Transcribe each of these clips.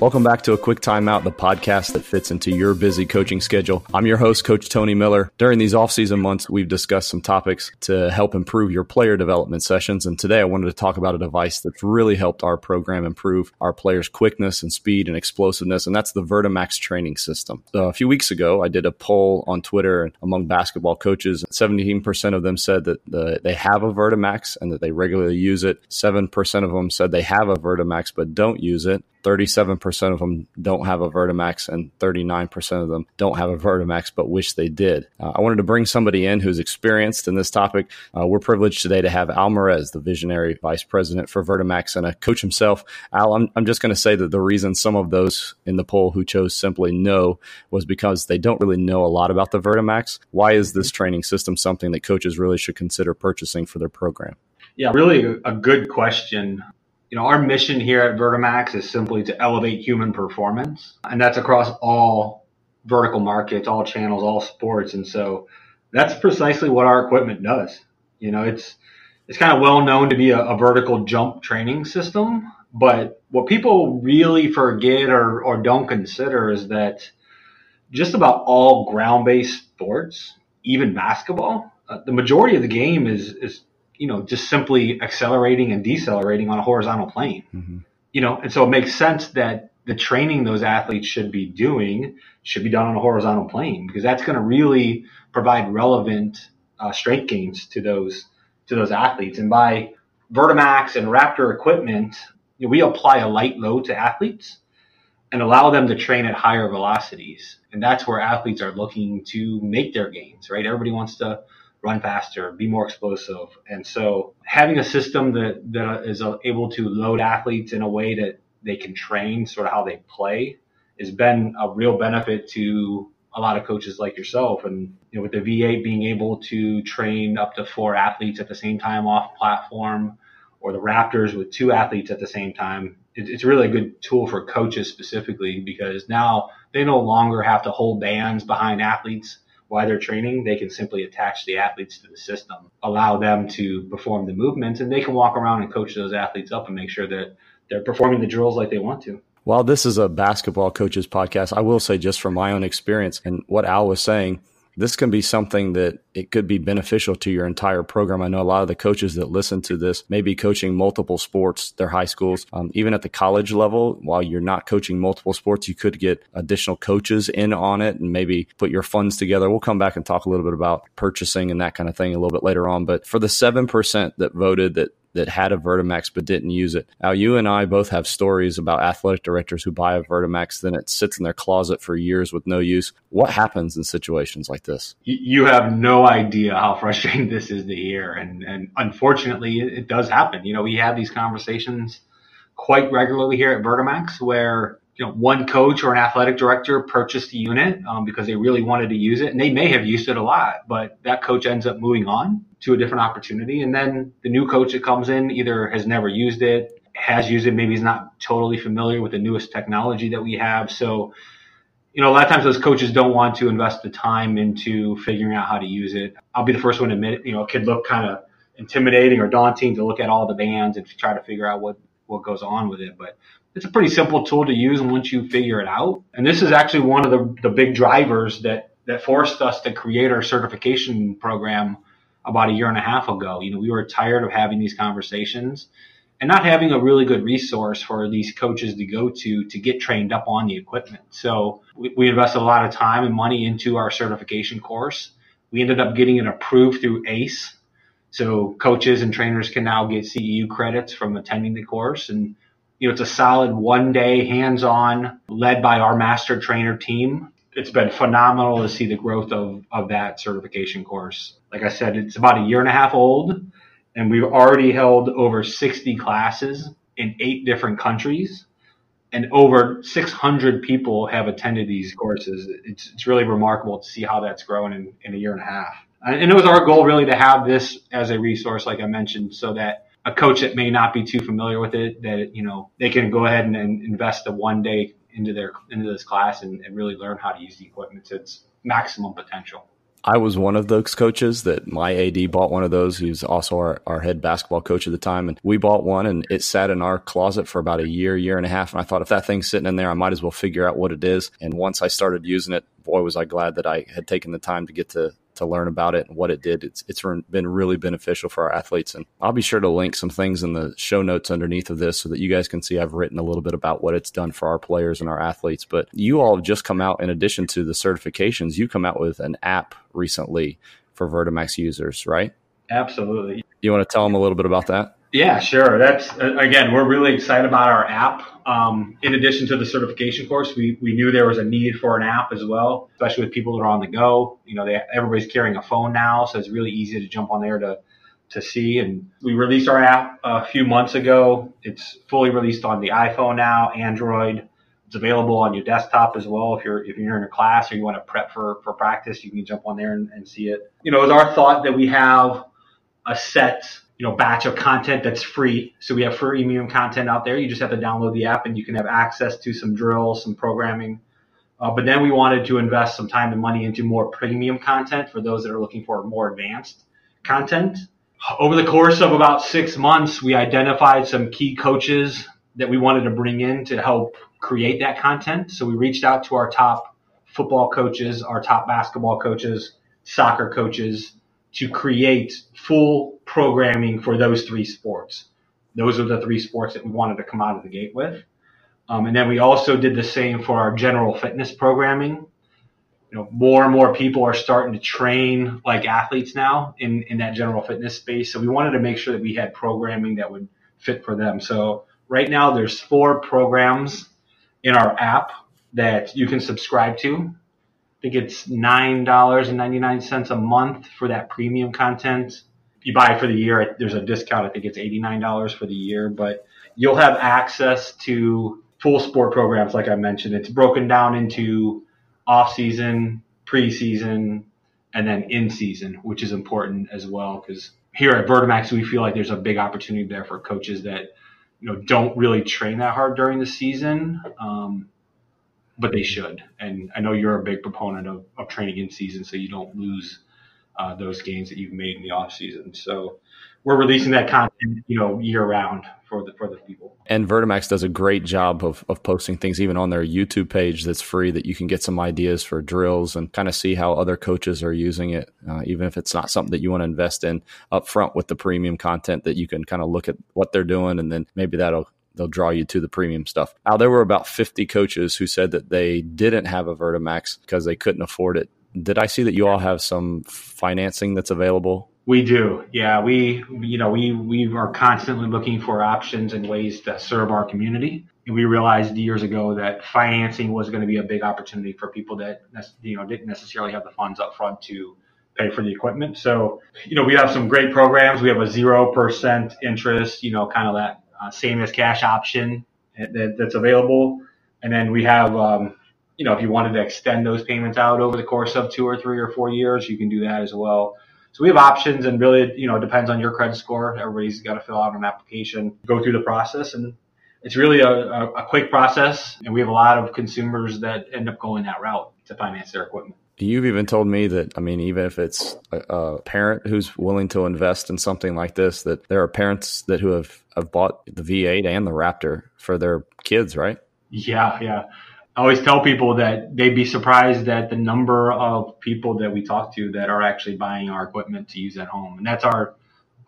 Welcome back to a quick timeout, the podcast that fits into your busy coaching schedule. I'm your host, Coach Tony Miller. During these off-season months, we've discussed some topics to help improve your player development sessions. And today I wanted to talk about a device that's really helped our program improve our players' quickness and speed and explosiveness. And that's the Vertimax training system. So a few weeks ago, I did a poll on Twitter among basketball coaches. 17% of them said that the, they have a Vertimax and that they regularly use it. 7% of them said they have a Vertimax but don't use it. 37% of them don't have a Vertimax and 39% of them don't have a Vertimax but wish they did. Uh, I wanted to bring somebody in who's experienced in this topic. Uh, we're privileged today to have Al Marez, the visionary vice president for Vertimax and a coach himself. Al, I'm, I'm just going to say that the reason some of those in the poll who chose simply no was because they don't really know a lot about the Vertimax. Why is this training system something that coaches really should consider purchasing for their program? Yeah, really a good question you know, our mission here at Vertimax is simply to elevate human performance, and that's across all vertical markets, all channels, all sports. And so that's precisely what our equipment does. You know, it's it's kind of well known to be a, a vertical jump training system, but what people really forget or, or don't consider is that just about all ground based sports, even basketball, uh, the majority of the game is is you know, just simply accelerating and decelerating on a horizontal plane. Mm-hmm. You know, and so it makes sense that the training those athletes should be doing should be done on a horizontal plane because that's going to really provide relevant uh, strength gains to those to those athletes. And by Vertimax and Raptor equipment, you know, we apply a light load to athletes and allow them to train at higher velocities. And that's where athletes are looking to make their gains, right? Everybody wants to run faster, be more explosive. And so having a system that, that is uh, able to load athletes in a way that they can train sort of how they play has been a real benefit to a lot of coaches like yourself. And you know, with the V8 being able to train up to four athletes at the same time off platform, or the Raptors with two athletes at the same time, it's really a good tool for coaches specifically because now they no longer have to hold bands behind athletes while they're training, they can simply attach the athletes to the system, allow them to perform the movements, and they can walk around and coach those athletes up and make sure that they're performing the drills like they want to. While this is a basketball coaches podcast, I will say just from my own experience and what Al was saying, this can be something that it could be beneficial to your entire program. I know a lot of the coaches that listen to this may be coaching multiple sports, their high schools, um, even at the college level. While you're not coaching multiple sports, you could get additional coaches in on it and maybe put your funds together. We'll come back and talk a little bit about purchasing and that kind of thing a little bit later on. But for the 7% that voted that that had a Vertimax but didn't use it. Now, you and I both have stories about athletic directors who buy a Vertimax, then it sits in their closet for years with no use. What happens in situations like this? You have no idea how frustrating this is to hear. And, and unfortunately, it, does happen. You know, we have these conversations quite regularly here at Vertimax where you know, one coach or an athletic director purchased a unit um, because they really wanted to use it, and they may have used it a lot, but that coach ends up moving on to a different opportunity, and then the new coach that comes in either has never used it, has used it, maybe he's not totally familiar with the newest technology that we have. So, you know, a lot of times those coaches don't want to invest the time into figuring out how to use it. I'll be the first one to admit it. You know, it could look kind of intimidating or daunting to look at all the bands and try to figure out what what goes on with it, but it's a pretty simple tool to use once you figure it out. And this is actually one of the, the big drivers that, that forced us to create our certification program about a year and a half ago. You know, we were tired of having these conversations and not having a really good resource for these coaches to go to to get trained up on the equipment. So we, we invested a lot of time and money into our certification course. We ended up getting it approved through ACE. So coaches and trainers can now get CEU credits from attending the course and you know, it's a solid one day hands on led by our master trainer team. It's been phenomenal to see the growth of, of that certification course. Like I said, it's about a year and a half old and we've already held over 60 classes in eight different countries and over 600 people have attended these courses. It's, it's really remarkable to see how that's grown in, in a year and a half. Uh, and it was our goal really to have this as a resource, like I mentioned, so that a coach that may not be too familiar with it, that you know they can go ahead and, and invest the one day into their into this class and, and, really learn how to use the equipment to its maximum potential. I was one of those coaches that my AD bought one of those. He was also our, our head basketball coach at the time. And we bought one and it sat in our closet for about a year, year and a half. And I thought if that thing's sitting in there, I might as well figure out what it is. And once I started using it, boy, was I glad that I had taken the time to get to to learn about it and what it did. It's it's been really beneficial for our athletes, and I'll be sure to link some things in the show notes underneath of this so that you guys can see I've written a little bit about what it's done for our players and our athletes. But you all have just come out, in addition to the certifications, you come out with an app recently for Vertimax users, right? Absolutely. You want to tell them a little bit about that? Yeah, sure. That's again, we're really excited about our app. Um, in addition to the certification course, we, we knew there was a need for an app as well, especially with people that are on the go. You know, they, everybody's carrying a phone now, so it's really easy to jump on there to to see. And we released our app a few months ago. It's fully released on the iPhone now, Android. It's available on your desktop as well. If you're if you're in a class or you want to prep for for practice, you can jump on there and, and see it. You know, it's our thought that we have a set you know, batch of content that's free. So we have free freemium content out there. You just have to download the app and you can have access to some drills, some programming. Uh, but then we wanted to invest some time and money into more premium content for those that are looking for more advanced content. Over the course of about six months, we identified some key coaches that we wanted to bring in to help create that content. So we reached out to our top football coaches, our top basketball coaches, soccer coaches, to create full programming for those three sports. Those are the three sports that we wanted to come out of the gate with. Um, and then we also did the same for our general fitness programming. You know, more and more people are starting to train like athletes now in, in that general fitness space. So we wanted to make sure that we had programming that would fit for them. So right now there's four programs in our app that you can subscribe to. I think it's nine dollars and ninety nine cents a month for that premium content. If you buy it for the year, there's a discount. I think it's eighty nine dollars for the year, but you'll have access to full sport programs, like I mentioned. It's broken down into off season, preseason, and then in season, which is important as well because here at Vertimax we feel like there's a big opportunity there for coaches that you know don't really train that hard during the season. Um, but they should. And I know you're a big proponent of, of training in season, so you don't lose uh, those gains that you've made in the off season. So we're releasing that content, you know, year round for the for the people. And Vertimax does a great job of of posting things even on their YouTube page that's free that you can get some ideas for drills and kind of see how other coaches are using it, uh, even if it's not something that you want to invest in up front with the premium content that you can kind of look at what they're doing and then maybe that'll they'll draw you to the premium stuff. Now, there were about 50 coaches who said that they didn't have a Vertimax because they couldn't afford it. Did I see that you all have some financing that's available? We do. Yeah, we you know, we we are constantly looking for options and ways to serve our community. And we realized years ago that financing was going to be a big opportunity for people that you know didn't necessarily have the funds up front to pay for the equipment. So, you know, we have some great programs. We have a 0% interest, you know, kind of that uh, same as cash option that, that's available. And then we have, um, you know, if you wanted to extend those payments out over the course of two or three or four years, you can do that as well. So we have options and really, you know, it depends on your credit score. Everybody's got to fill out an application, go through the process and it's really a, a, a quick process. And we have a lot of consumers that end up going that route to finance their equipment. You've even told me that, I mean, even if it's a, a, parent who's willing to invest in something like this, that there are parents that who have, have bought the V8 and the Raptor for their kids, right? Yeah, yeah. I always tell people that they'd be surprised at the number of people that we talk to that are actually buying our equipment to use at home. And that's our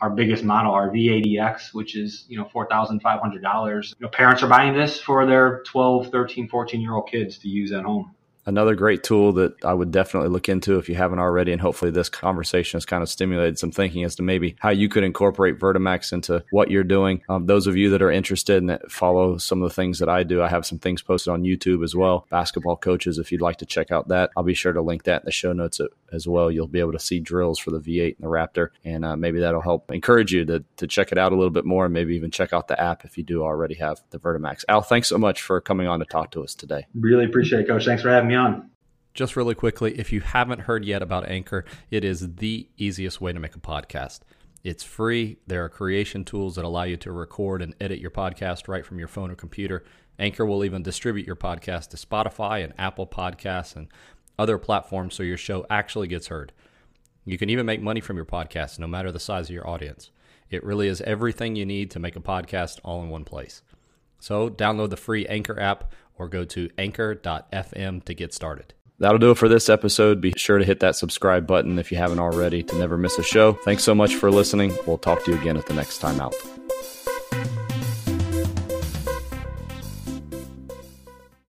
our biggest model, our V80X, which is, you know, $4,500. You know, parents are buying this for their 12, 13, 14 year old kids to use at home another great tool that I would definitely look into if you haven't already. And hopefully, this conversation has kind of stimulated some thinking as to maybe how you could incorporate Vertimax into what you're doing. Um, those of you that are interested and that follow some of the things that I do, I have some things posted on YouTube as well. Basketball coaches, if you'd like to check out that, I'll be sure to link that in the show notes as well. You'll be able to see drills for the V8 and the Raptor, and uh, maybe that'll help encourage you to, to check it out a little bit more and maybe even check out the app if you do already have the Vertimax. Al, thanks so much for coming on to talk to us today. Really appreciate it, Coach. Thanks for having me on. Just really quickly, if you haven't heard yet about Anchor, it is the easiest way to make a podcast. It's free. There are creation tools that allow you to record and edit your podcast right from your phone or computer. Anchor will even distribute your podcast to Spotify and Apple Podcasts and other platforms so your show actually gets heard. You can even make money from your podcast, no matter the size of your audience. It really is everything you need to make a podcast all in one place. So download the free Anchor app or go to anchor.fm to get started. That'll do it for this episode. Be sure to hit that subscribe button if you haven't already to never miss a show. Thanks so much for listening. We'll talk to you again at the next time out.